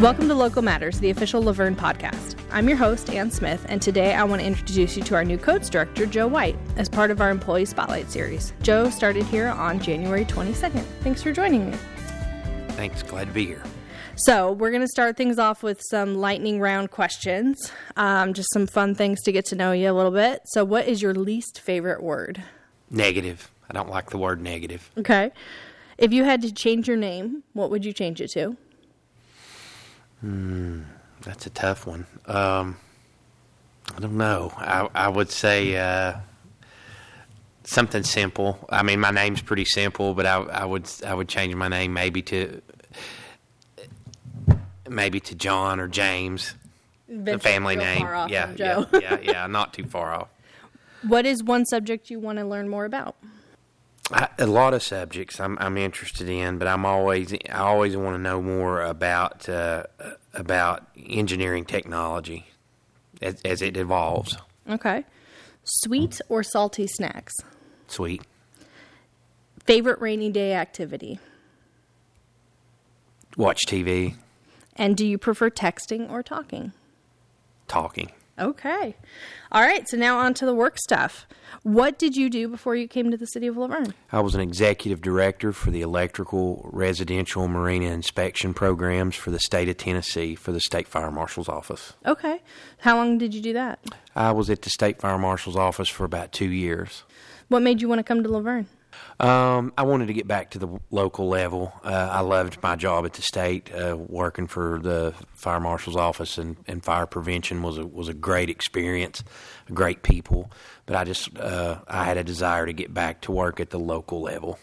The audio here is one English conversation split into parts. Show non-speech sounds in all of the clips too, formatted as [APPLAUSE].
Welcome to Local Matters, the official La Vergne podcast. I'm your host, Anne Smith, and today I want to introduce you to our new codes director, Joe White, as part of our Employee Spotlight series. Joe started here on January 22nd. Thanks for joining me. Thanks. Glad to be here. So, we're going to start things off with some lightning round questions, um, just some fun things to get to know you a little bit. So, what is your least favorite word? Negative. I don't like the word negative. Okay. If you had to change your name, what would you change it to? That's a tough one. Um, I don't know. I, I would say uh, something simple. I mean, my name's pretty simple, but I, I would I would change my name maybe to maybe to John or James, the family name. yeah, yeah, yeah, yeah. Not too far off. [LAUGHS] What is one subject you want to learn more about? I, a lot of subjects I'm, I'm interested in, but I'm always I always want to know more about uh, about engineering technology as, as it evolves. Okay. Sweet or salty snacks? Sweet. Favorite rainy day activity? Watch TV, And do you prefer texting or talking? talking. Okay. All right, so now on to the work stuff. What did you do before you came to the city of La Vergne? I was an executive director for the electrical, residential, marina inspection programs for the state of Tennessee for the state fire marshal's office. Okay. How long did you do that? I was at the state fire marshal's office for about two years. What made you want to come to La Vergne? Um, I wanted to get back to the local level. Uh, I loved my job at the state, uh, working for the fire marshal's office, and, and fire prevention was a was a great experience, great people. But I just uh, I had a desire to get back to work at the local level.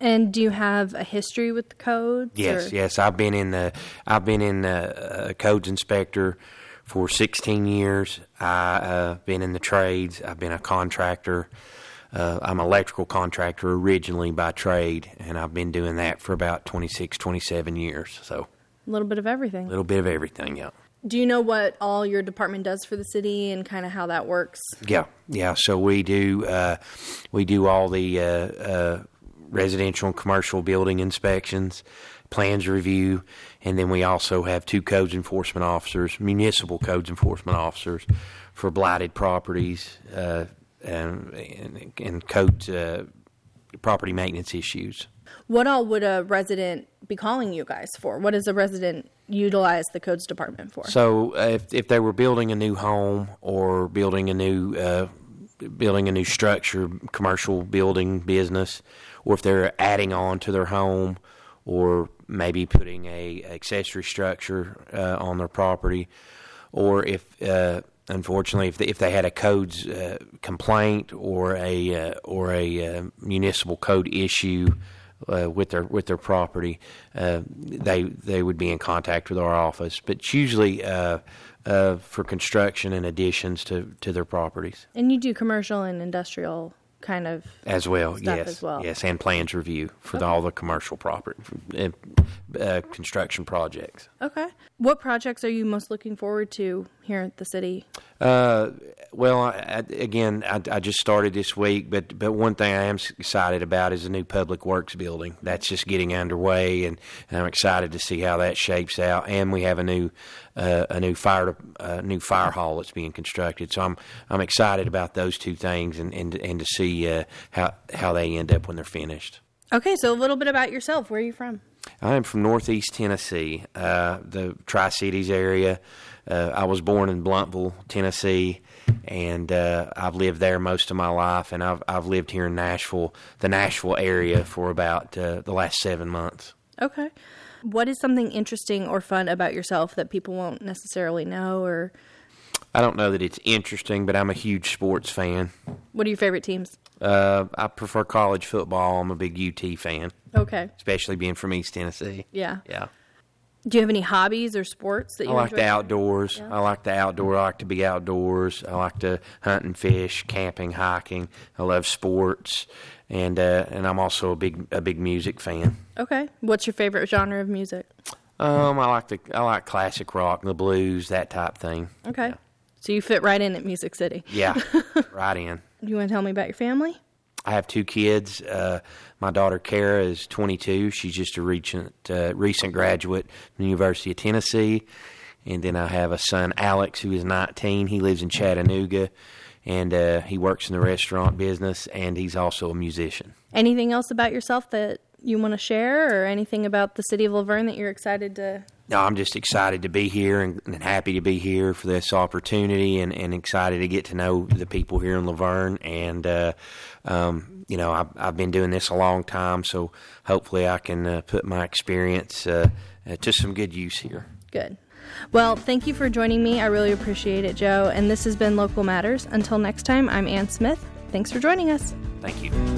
And do you have a history with the codes? Yes, or- yes. I've been in the I've been in the uh, codes inspector for 16 years. I've uh, been in the trades. I've been a contractor. Uh, I'm an electrical contractor originally by trade, and I've been doing that for about 26, 27 years. So A little bit of everything. a little bit of everything, yeah. Do you know what all your department does for the city and kind of how that works? Yeah, yeah. So we do uh, we do all the uh, uh, residential and commercial building inspections, plans review, and then we also have two codes enforcement officers, municipal codes enforcement officers, for blighted properties uh, and, and, and code uh, property maintenance issues. What all would a resident be calling you guys for? What does a resident utilize the codes department for? So uh, if if they were building a new home or building a new uh, building a new structure, commercial building business, or if they're adding on to their home, or maybe putting a accessory structure uh, on their property, or if uh, unfortunately if they, if they had a codes uh, complaint or a uh, or a uh, municipal code issue uh, with their with their property, uh, they they would be in contact with our office. But it's usually uh, uh, for construction and additions to, to their properties and you do commercial and industrial kind of. as well. Stuff yes, as well. yes, and plans review for the, all the commercial property construction projects. Okay. What projects are you most looking forward to here at the city? Uh, well, I, I, again, I, I just started this week, but but one thing I am excited about is the new public works building. That's just getting underway, and, and I'm excited to see how that shapes out. And we have a new uh, a new fire uh, new fire hall that's being constructed. So I'm I'm excited about those two things, and and, and to see uh, how how they end up when they're finished. Okay, so a little bit about yourself. Where are you from? I am from Northeast Tennessee, uh, the Tri Cities area. Uh, I was born in Blountville, Tennessee, and uh, I've lived there most of my life. And I've I've lived here in Nashville, the Nashville area, for about uh, the last seven months. Okay. What is something interesting or fun about yourself that people won't necessarily know? Or I don't know that it's interesting, but I'm a huge sports fan. what are your favorite teams? Uh, I prefer college football. I'm a big UT fan, Okay. especially being from East Tennessee. Yeah. Yeah. Do you have any hobbies or sports that you I like enjoy? the outdoors. I like the outdoor. I like to be outdoors. I like to hunt and fish, camping, hiking. I love sports, and uh, and I'm also a big a big music fan. Okay. What's your favorite genre of music? Um, I like the I like classic rock, the blues, that type thing. Okay. So you fit right in at Music City. Yeah, [LAUGHS] right in. Do you want to tell me about your family? I have two kids. Uh, my daughter Kara is 22. She's just a recent uh, recent graduate from the University of Tennessee. And then I have a son Alex who is 19. He lives in Chattanooga, and uh, he works in the restaurant business, and he's also a musician. Anything else about yourself that you want to share, or anything about the city of La Vergne that you're excited to no, I'm just excited to be here and, and, happy to be here for this opportunity and, and, excited to get to know the people here in La Vergne. And, uh, um, you know, I've, I've, been doing this a long time, so hopefully I can uh, put my experience uh, uh, to some good use here. Good. Well, thank you for joining me. I really appreciate it, Joe. And this has been Local Matters. Until next time, I'm Anne Smith. Thanks for joining us. Thank you.